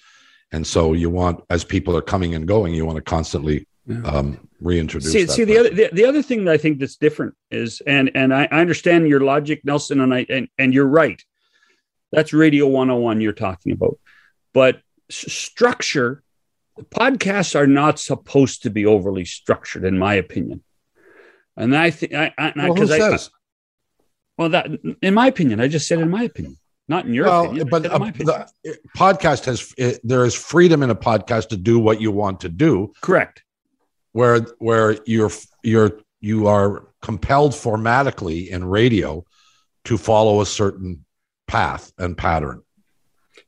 S1: and so you want as people are coming and going, you want to constantly um, reintroduce.
S2: see, see the other the, the other thing that I think that's different is and and I, I understand your logic, Nelson, and I and, and you're right. That's radio 101 you're talking about. But s- structure, podcasts are not supposed to be overly structured, in my opinion. And I think I
S1: Well, who
S2: because I,
S1: says?
S2: well that in my opinion, I just said in my opinion, not in your
S1: well,
S2: opinion.
S1: But
S2: said in my opinion.
S1: the podcast has it, there is freedom in a podcast to do what you want to do.
S2: correct.
S1: where where you're you're you are compelled formatically in radio to follow a certain path and pattern.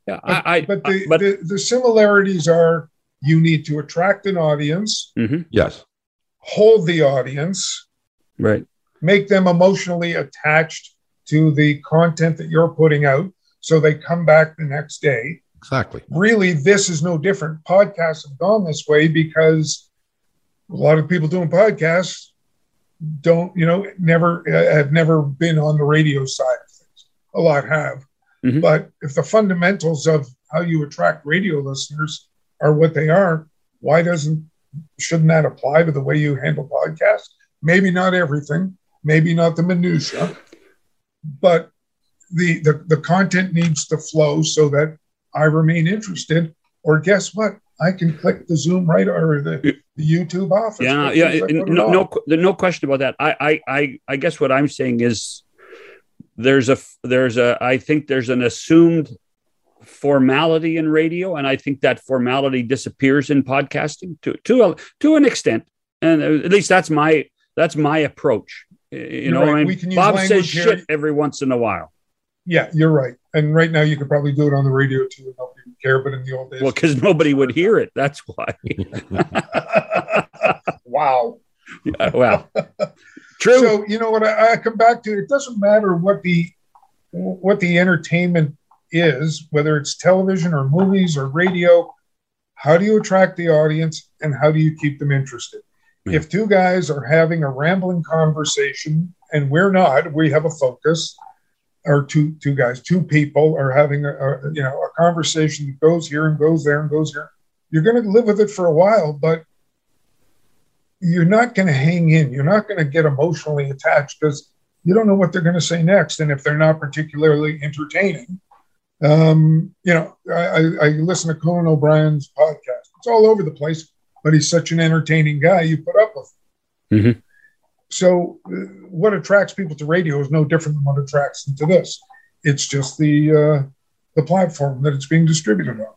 S2: Yeah,
S3: But,
S2: I, I
S3: but the,
S2: but
S3: the the similarities are you need to attract an audience,
S2: Mhm,
S1: Yes.
S3: hold the audience,
S2: right.
S3: make them emotionally attached to the content that you're putting out so they come back the next day.
S1: Exactly.
S3: Really, this is no different. Podcasts have gone this way because a lot of people doing podcasts don't, you know, never uh, have never been on the radio side of things. A lot have.
S2: Mhm.
S3: But if the fundamentals of how you attract radio listeners are what they are, why doesn't shouldn't that apply to the way you handle podcasts? Maybe not everything, maybe not the minutia, but the, the the content needs to flow so that I remain interested. Or guess what? I can click the Zoom right or the, the YouTube office.
S2: Yeah, yeah.
S3: soon as I put it
S2: No, no, no question about that. I, I, I, I guess what I'm saying is there's a, there's a, I think there's an assumed formality in radio, and I think that formality disappears in podcasting to to a, to an extent, and uh, at least that's my that's my approach. You
S3: You're
S2: know,
S3: right.
S2: I mean,
S3: We can use
S2: Bob says
S3: here.
S2: shit every once in a while.
S3: Yeah, you're right. And right now you could probably do it on the radio too, and nobody would care. But in the old days,
S2: Well, because nobody would hear it. That's why. (laughs)
S3: wow.
S2: Yeah, well, true.
S3: So you know what I, I come back to? It doesn't matter what the what the entertainment is, whether it's television or movies or radio. How do you attract the audience, and how do you keep them interested?
S2: Yeah.
S3: If two guys are having a rambling conversation, and we're not, we have a focus, or two two guys, two people are having a, a you know a conversation that goes here and goes there and goes here. You're going to live with it for a while, but you're not going to hang in. You're not going to get emotionally attached because you don't know what they're going to say next. And if they're not particularly entertaining, um, you know, I, I listen to Conan O'Brien's podcast. It's all over the place, but he's such an entertaining guy. You put up with. him.
S2: Mhm.
S3: So, uh, what attracts people to radio is no different than what attracts them to this. It's just the uh, the platform that it's being distributed on.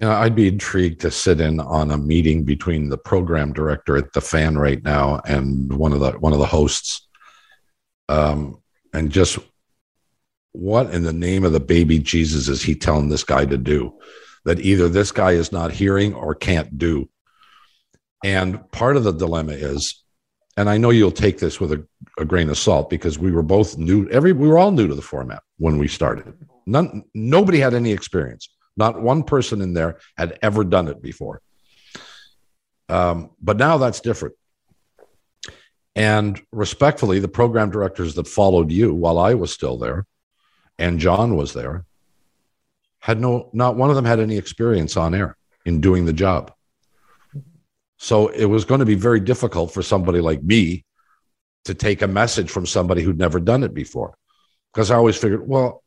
S1: Know, I'd be intrigued to sit in on a meeting between the program director at the fan right now and one of the one of the hosts. Um, and just what in the name of the baby Jesus is he telling this guy to do that either this guy is not hearing or can't do? And part of the dilemma is, and I know you'll take this with a, a grain of salt because we were both new, every we were all new to the format when we started. None nobody had any experience. Not one person in there had ever done it before. Um, but now that's different. And respectfully, the program directors that followed you while I was still there and John was there had no, not one of them had any experience on air in doing the job. So it was going to be very difficult for somebody like me to take a message from somebody who'd never done it before. Because I always figured, well,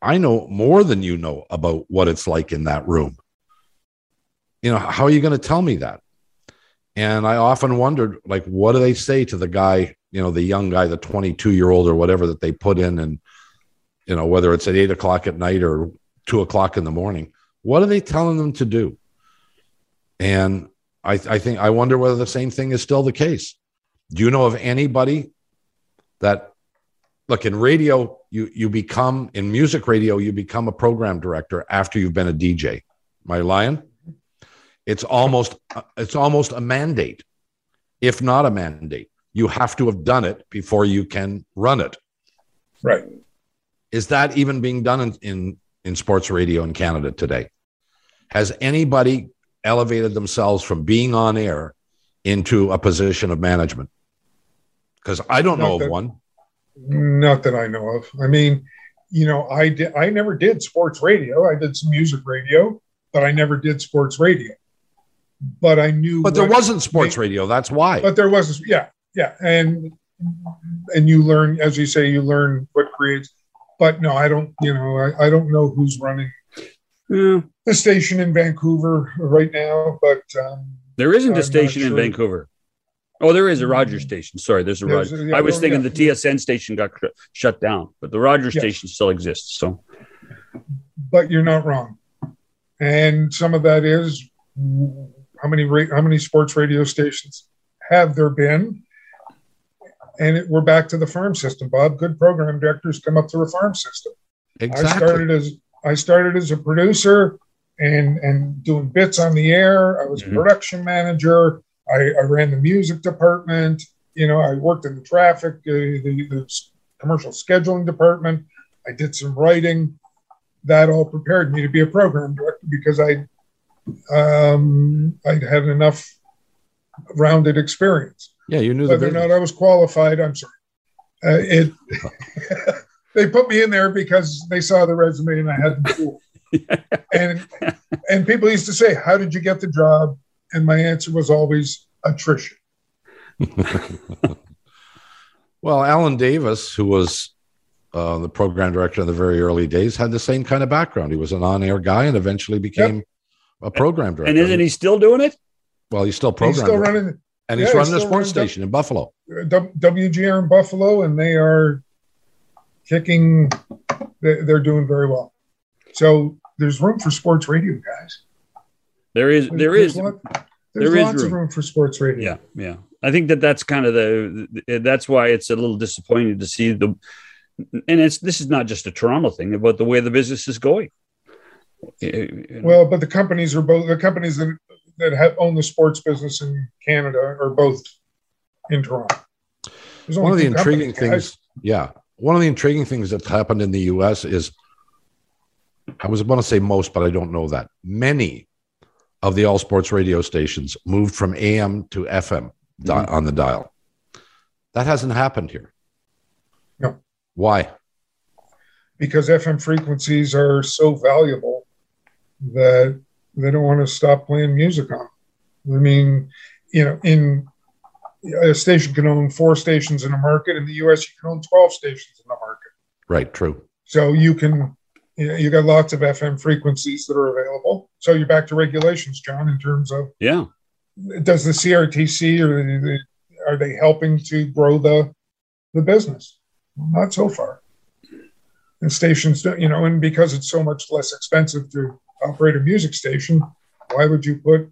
S1: I know more than you know about what it's like in that room. You know, how are you going to tell me that? And I often wondered, like, what do they say to the guy, you know, the young guy, the 22 year old or whatever that they put in, and, you know, whether it's at eight o'clock at night or two o'clock in the morning, what are they telling them to do? And I, I think, I wonder whether the same thing is still the case. Do you know of anybody that, look, in radio, you, you become, in music radio, you become a program director after you've been a DJ. my lion? It's almost it's almost a mandate, if not a mandate. You have to have done it before you can run it.
S3: Right.
S1: Is that even being done in, in, in sports radio in Canada today? Has anybody elevated themselves from being on air into a position of management? Because I don't
S3: Not
S1: know
S3: that-
S1: of one.
S3: Not that I know of. I mean, you know, I did. I never did sports radio. I did some music radio, but I never did sports radio. But I knew.
S1: But there wasn't sports radio. That's why.
S3: But there wasn't. Yeah, yeah, and and you learn, as you say, you learn what creates. But no, I don't. You know, I, I don't know who's running
S2: Yeah.
S3: the station in Vancouver right now. But um,
S2: There isn't
S3: I'm
S2: a
S3: not
S2: station in. Vancouver. Oh, there is a Rogers station. Sorry, there's a
S3: There's
S2: Rogers.
S3: yeah,
S2: I was
S3: oh,
S2: thinking
S3: yeah.
S2: the TSN station got sh- shut down, but the Rogers
S3: Yeah.
S2: station still exists. So
S3: but you're not wrong. And some of that is how many ra- how many sports radio stations have there been? And it, we're back to the farm system, Bob. Good program directors come up through a farm system. I started as I started as a producer and and doing bits on the air. I was
S2: Mhm.
S3: a production manager. I, I ran the music department. You know, I worked in the traffic, uh, the, the commercial scheduling department. I did some writing. That all prepared me to be a program director because I um, I'd had enough rounded experience
S1: Yeah, you knew the
S3: whether or not I was qualified, I'm sorry. Uh, it (laughs) they put me in there because they saw the resume and I had the tool. (laughs) and and people used to say, "How did you get the job?" And my answer was always attrition. (laughs)
S1: Well, Alan Davis, who was uh, the program director in the very early days, had the same kind of background. He was an on-air guy and eventually became a program director.
S2: and isn't he still doing it?
S1: Well, he's still
S3: He's still
S1: director.
S3: running
S1: and he's
S3: yeah,
S1: running a sports
S3: running
S1: station in Buffalo.
S3: WGR in Buffalo, and they are kicking. they- They're doing very well. So there's room for sports radio, guys.
S2: There is. There
S3: There's
S2: is.
S3: lot- there's
S2: there is
S3: lots of
S2: room.
S3: room for sports radio.
S2: Yeah, yeah. I think that that's kind of the. That's why it's a little disappointing to see the. And it's this is not just a Toronto thing, but the way the business is going.
S3: Well, but the companies are both the companies that that have own the sports business in Canada are both in Toronto.
S1: One of the intriguing
S3: companies,
S1: things, yeah, one of the intriguing things that's happened in the U.S. is, I was going to say most, but I don't know that many of the all sports radio stations moved from AM to FM di-
S2: Mhm.
S1: on the dial. That hasn't happened here.
S3: No.
S1: Why?
S3: because FM frequencies are so valuable that they don't want to stop playing music on. I mean, you know, in a station can own four stations in a market. In the U.S., you can own twelve stations in the market.
S1: Right. True.
S3: So you can, you, know, you got lots of FM frequencies that are available. So you're back to regulations, John, in terms of
S2: yeah.
S3: does the CRTC or the, are they helping to grow the the business? Not so far. And stations, don't, you know, and because it's so much less expensive to operate a music station, why would you put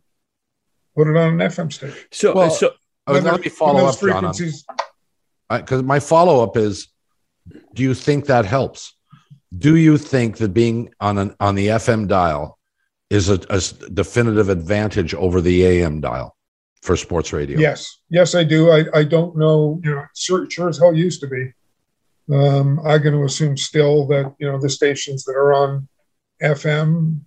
S3: put it on an FM station?
S2: So
S1: Well,
S2: so
S1: let
S3: they're-
S1: me follow up,
S3: those
S1: John. Because my follow up is, do you think that helps? Do you think that being on an on the FM dial is a, a definitive advantage over the AM dial for sports radio?
S3: Yes, yes, I do. I, I don't know, you know, sure, sure as hell used to be. Um, I'm going to assume still that, you know, the stations that are on FM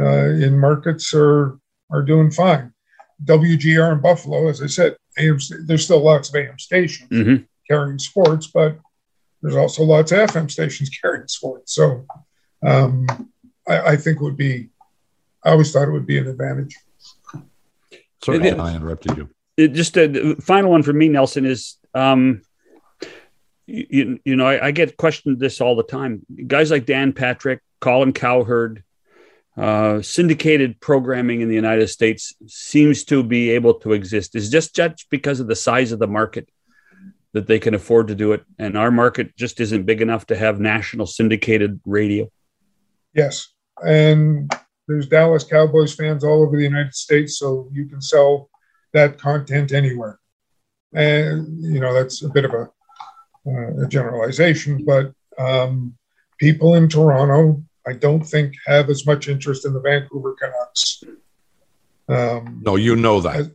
S3: uh, in markets are, are doing fine. WGR in Buffalo, as I said, AM, there's still lots of AM stations
S2: mhm.
S3: carrying sports, but there's also lots of FM stations (laughs) carrying sports. So um, I, I think it would be, I always thought it would be an advantage.
S1: Sorry,
S2: Maybe-
S1: I interrupted you.
S2: It just a the final one for me, Nelson, is um, you, you know, I, I, get questioned this all the time. Guys like Dan Patrick, Colin Cowherd, uh, syndicated programming in the United States seems to be able to exist. Is just just because of the size of the market that they can afford to do it, and our market just isn't big enough to have national syndicated radio.
S3: Yes, and there's Dallas Cowboys fans all over the United States, so you can sell that content anywhere. And you know that's a bit of a, uh, a generalization, but um, people in Toronto, I don't think have as much interest in the Vancouver Canucks.
S1: Um, no, you know that. As,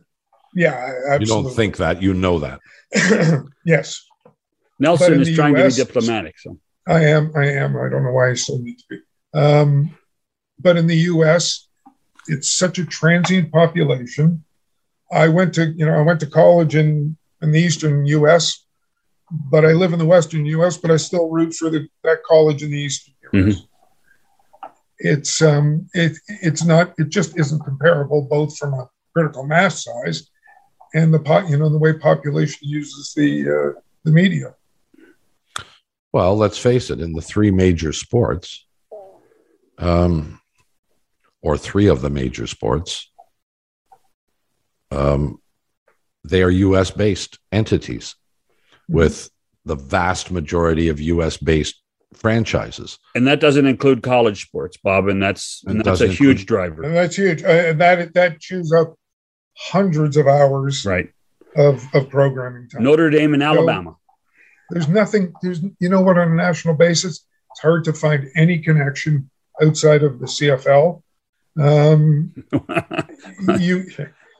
S3: yeah, absolutely.
S1: You don't think that. You know that. (clears throat)
S3: yes.
S2: Nelson is trying US, to be diplomatic. So
S3: I am. I am. I don't know why I still need to be. Um, but in the U.S., it's such a transient population. I went to, you know, I went to college in in the eastern U.S., but I live in the western U.S. But I still root for the, that college in the eastern U.S. Mm-hmm. It's um, it it's not. It just isn't comparable, both from a critical mass size and the pot, you know, the way population uses the uh, the media.
S1: Well, let's face it. In the three major sports, um, or three of the major sports, um, they are U.S. based entities mm-hmm. with the vast majority of U.S. based franchises.
S2: And that doesn't include college sports, Bob, and that's and, and that's a huge include, driver.
S3: And that's huge. Uh, that that chews up hundreds of hours
S2: right
S3: of, of programming
S2: time. Notre Dame and Alabama. So
S3: there's nothing. There's you know what on a national basis, it's hard to find any connection outside of the CFL. Um, (laughs)
S1: you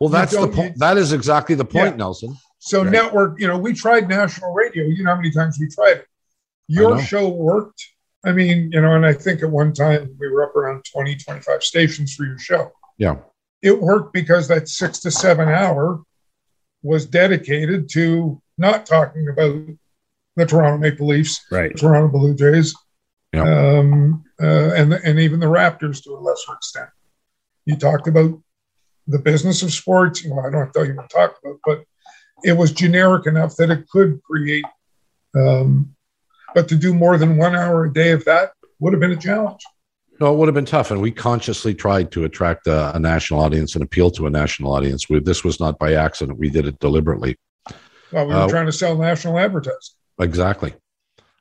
S1: well, that's you the point. That is exactly the point, yeah. Nelson.
S3: So right. network, you know, we tried national radio. You know how many times we tried it. Your show worked. I mean, you know, and I think at one time we were up around 20, 25 stations for your show.
S1: Yeah.
S3: It worked because that six to seven hour was dedicated to not talking about the Toronto Maple Leafs,
S2: right.
S3: Toronto Blue Jays, yeah. um, uh, and and even the Raptors to a lesser extent. You talked about the business of sports. Well, I don't have to tell you what to talk about, but it was generic enough that it could create. Um, but to do more than one hour a day of that would have been a challenge.
S1: No, it would have been tough, and we consciously tried to attract a, a national audience and appeal to a national audience. We, this was not by accident; we did it deliberately.
S3: Well, we were uh, trying to sell national advertising.
S1: Exactly.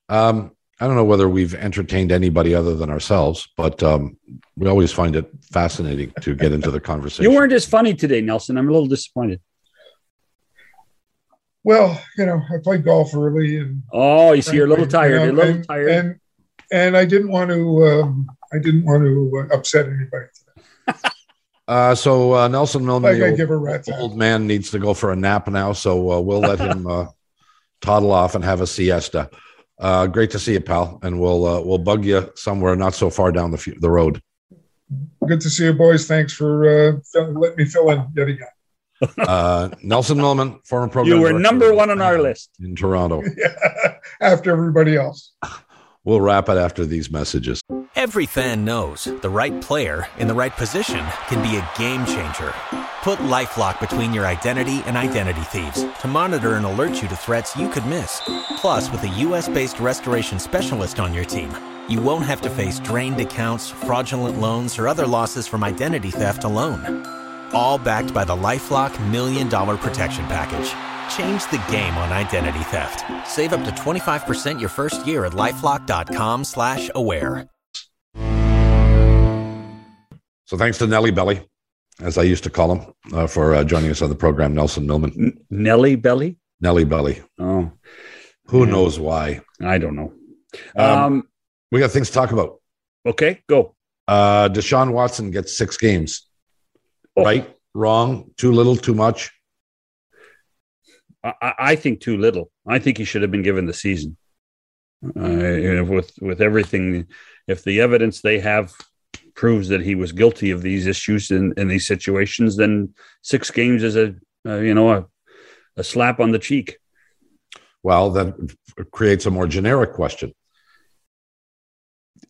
S1: Um, I don't know whether we've entertained anybody other than ourselves, but um, we always find it fascinating to get into the (laughs) conversation.
S2: You weren't as funny today, Nelson. I'm a little disappointed.
S3: Well, you know, I played golf early, and
S2: oh, you see, you're a little tired. You know, you're a little
S3: and,
S2: tired,
S3: and and I didn't want to. Um, I didn't want to uh, upset anybody today. (laughs)
S1: Uh, so uh, Nelson Millman,
S3: like the old,
S1: old, man, needs to go for a nap now. So uh, we'll let him uh, (laughs) toddle off and have a siesta. Uh, great to see you, pal, and we'll uh, we'll bug you somewhere not so far down the f- the road.
S3: Good to see you, boys. Thanks for uh, letting me fill in yet again. (laughs)
S1: uh, Nelson Millman, former program.
S2: You were number one on our list
S1: in Toronto. (laughs)
S3: yeah, after everybody else. (laughs)
S1: We'll wrap it after these messages.
S4: Every fan knows the right player in the right position can be a game changer. Put LifeLock between your identity and identity thieves to monitor and alert you to threats you could miss. Plus, with a U.S.-based restoration specialist on your team, you won't have to face drained accounts, fraudulent loans, or other losses from identity theft alone. All backed by the LifeLock Million Dollar Protection Package. Change the game on identity theft. Save up to 25% your first year at LifeLock.com slash aware.
S1: So thanks to Nelly Belly as I used to call him, uh, for uh, joining us on the program, Nelson Millman. N-
S2: Nelly Belly?
S1: Nelly Belly.
S2: Oh.
S1: Who yeah. knows why?
S2: I don't know.
S1: Um, um, we got things to talk about.
S2: Okay, go.
S1: Uh, Deshaun Watson gets six games. Oh. Right? Wrong? Too little? Too much?
S2: I, I, think too little. I think he should have been given the season. Uh, with with everything, if the evidence they have proves that he was guilty of these issues in, in these situations, then six games is a uh, you know a, a slap on the cheek.
S1: Well, that creates a more generic question.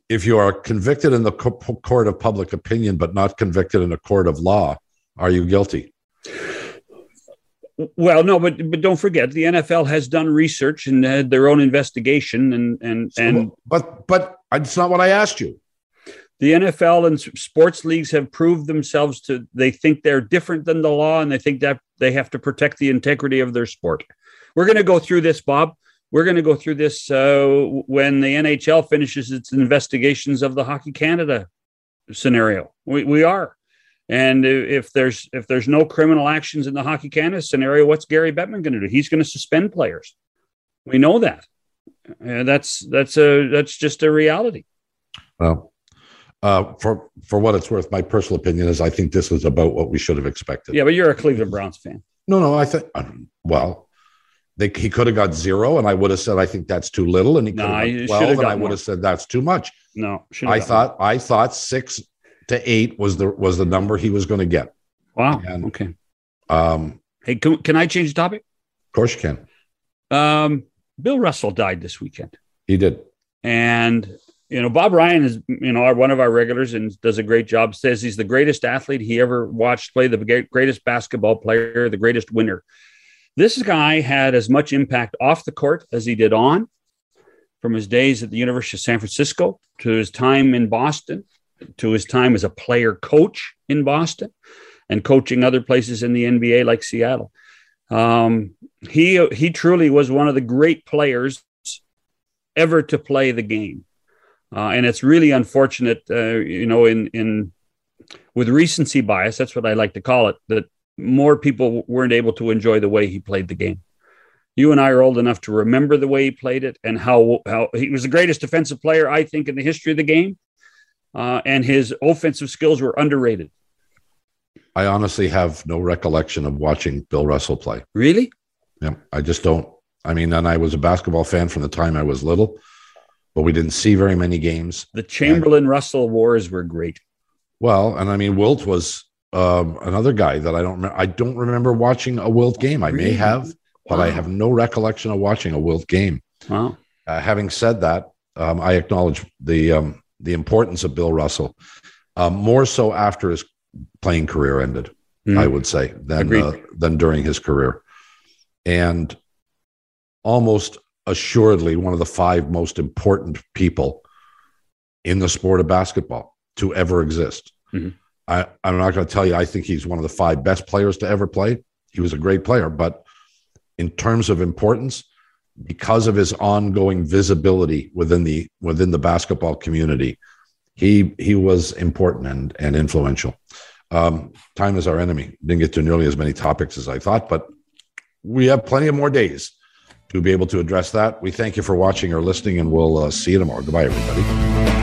S1: If you are convicted in the co- court of public opinion but not convicted in a court of law, are you guilty?
S2: Well, no, but but don't forget the NFL has done research and had their own investigation, and and and
S1: but but it's not what I asked you.
S2: the NFL and sports leagues have proved themselves to. They think they're different than the law, and they think that they have to protect the integrity of their sport. We're going to go through this, Bob. We're going to go through this uh, when the NHL finishes its investigations of the Hockey Canada scenario. We we are. And if there's if there's no criminal actions in the Hockey Canada scenario, what's Gary Bettman going to do? He's going to suspend players. We know that. And that's that's a that's just a reality.
S1: Well, uh, for for what it's worth, my personal opinion is I think this was about what we should have expected.
S2: Yeah, but you're a Cleveland Browns fan.
S1: No, no, I think um, well, they, he could have got zero, and I would have said I think that's too little, and he could have twelve, and I would have said that's too much.
S2: No,
S1: I thought I thought six to eight was the was the number he was going to get.
S2: Wow.
S1: and-
S2: okay.
S1: Um,
S2: Hey, can, can I change the topic?
S1: of course, you can.
S2: Um, Bill Russell died this weekend,
S1: He did.
S2: and you know Bob Ryan is you know our, one of our regulars and does a great job. Says he's the greatest athlete he ever watched play, the greatest basketball player, the greatest winner. This guy had as much impact off the court as he did on, from his days at the University of San Francisco to his time in Boston, to his time as a player coach in Boston, and coaching other places in the NBA like Seattle. Um, he he truly was one of the great players ever to play the game, uh, and it's really unfortunate, uh, you know, in in with recency bias. That's what I like to call it. That more people weren't able to enjoy the way he played the game. You and I are old enough to remember the way he played it and how how he was the greatest defensive player I think in the history of the game, uh, and his offensive skills were underrated.
S1: I honestly have no recollection of watching Bill Russell play.
S2: Really?
S1: Yeah, I just don't. I mean, and I was a basketball fan from the time I was little, but we didn't see very many games.
S2: The Chamberlain Russell wars were great.
S1: Well, and I mean, Wilt was um, another guy that I don't. Remember. I don't remember watching a Wilt game. I may have, but I have no recollection of watching a Wilt game.
S2: Wow.
S1: Uh, having said that, um, I acknowledge the um, the importance of Bill Russell, um, more so after his playing career ended.
S2: Mhm.
S1: I would say than uh, than during his career, and almost assuredly one of the five most important people in the sport of basketball to ever exist.
S2: Mhm.
S1: I, I'm not going to tell you. I think he's one of the five best players to ever play. He was a great player, but in terms of importance, because of his ongoing visibility within the within the basketball community, he he was important and and influential. Um, time is our enemy. Didn't get to nearly as many topics as I thought, but we have plenty of more days to be able to address that. We thank you for watching or listening, and we'll uh, see you tomorrow. Goodbye, everybody.